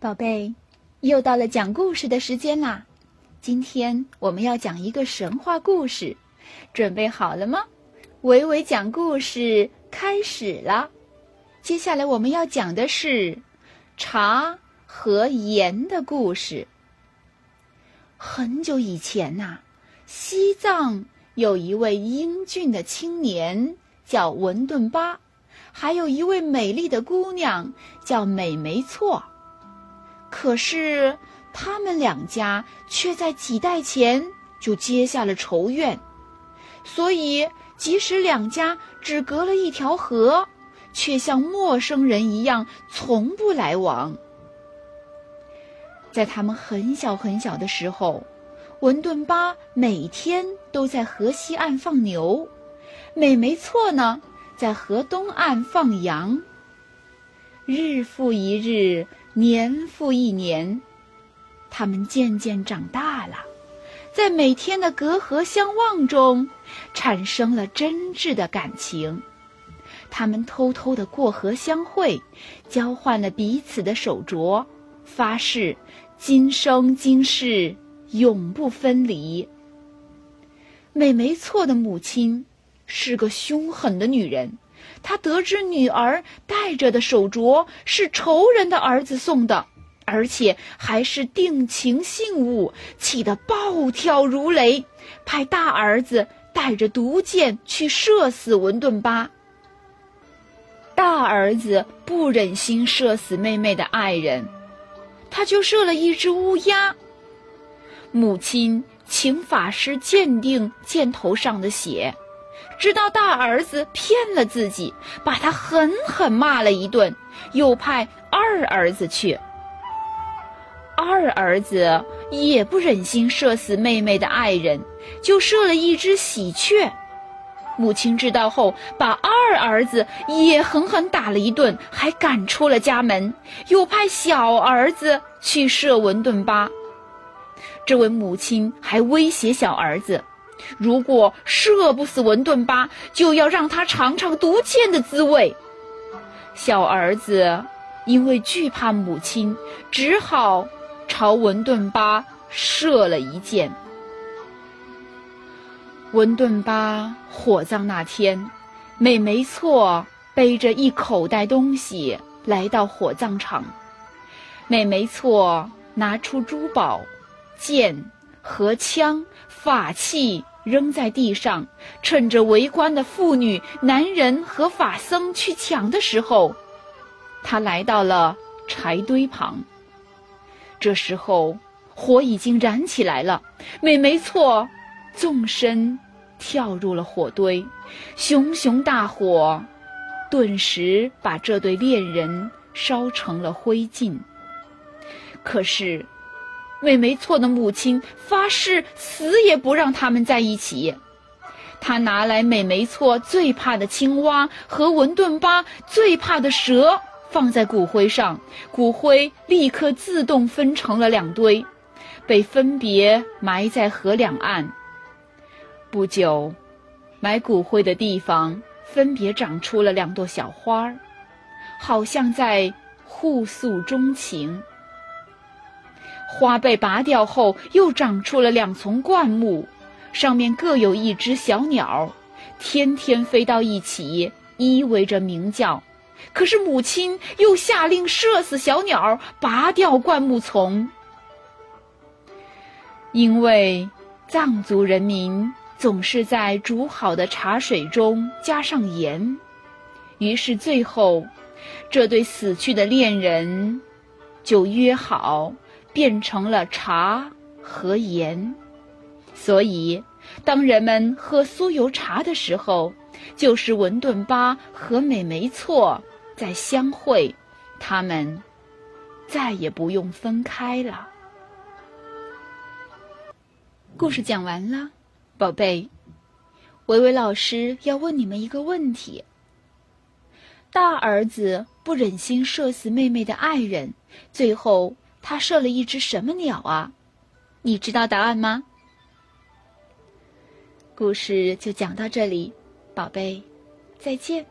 宝贝，又到了讲故事的时间啦！今天我们要讲一个神话故事，准备好了吗？伟伟讲故事开始了。接下来我们要讲的是茶和盐的故事。很久以前呐，西藏有一位英俊的青年叫文顿巴，还有一位美丽的姑娘叫美没错。可是，他们两家却在几代前就结下了仇怨，所以即使两家只隔了一条河，却像陌生人一样从不来往。在他们很小很小的时候，文顿巴每天都在河西岸放牛，美没错呢，在河东岸放羊。日复一日。年复一年，他们渐渐长大了，在每天的隔河相望中，产生了真挚的感情。他们偷偷的过河相会，交换了彼此的手镯，发誓今生今世永不分离。美没错的母亲是个凶狠的女人。他得知女儿戴着的手镯是仇人的儿子送的，而且还是定情信物，气得暴跳如雷，派大儿子带着毒箭去射死文顿巴。大儿子不忍心射死妹妹的爱人，他就射了一只乌鸦。母亲请法师鉴定箭头上的血。直到大儿子骗了自己，把他狠狠骂了一顿，又派二儿子去。二儿子也不忍心射死妹妹的爱人，就射了一只喜鹊。母亲知道后，把二儿子也狠狠打了一顿，还赶出了家门，又派小儿子去射文顿巴。这位母亲还威胁小儿子。如果射不死文顿巴，就要让他尝尝毒箭的滋味。小儿子因为惧怕母亲，只好朝文顿巴射了一箭。文顿巴火葬那天，美没错背着一口袋东西来到火葬场。美没错拿出珠宝、剑和枪、法器。扔在地上，趁着围观的妇女、男人和法僧去抢的时候，他来到了柴堆旁。这时候，火已经燃起来了。美没错，纵身跳入了火堆，熊熊大火顿时把这对恋人烧成了灰烬。可是。美没错的母亲发誓死也不让他们在一起。他拿来美没错最怕的青蛙和文顿巴最怕的蛇，放在骨灰上，骨灰立刻自动分成了两堆，被分别埋在河两岸。不久，埋骨灰的地方分别长出了两朵小花儿，好像在互诉衷情。花被拔掉后，又长出了两丛灌木，上面各有一只小鸟，天天飞到一起，依偎着鸣叫。可是母亲又下令射死小鸟，拔掉灌木丛，因为藏族人民总是在煮好的茶水中加上盐，于是最后，这对死去的恋人就约好。变成了茶和盐，所以当人们喝酥油茶的时候，就是文顿巴和美没错在相会，他们再也不用分开了。故事讲完了，宝贝，维维老师要问你们一个问题：大儿子不忍心射死妹妹的爱人，最后。他射了一只什么鸟啊？你知道答案吗？故事就讲到这里，宝贝，再见。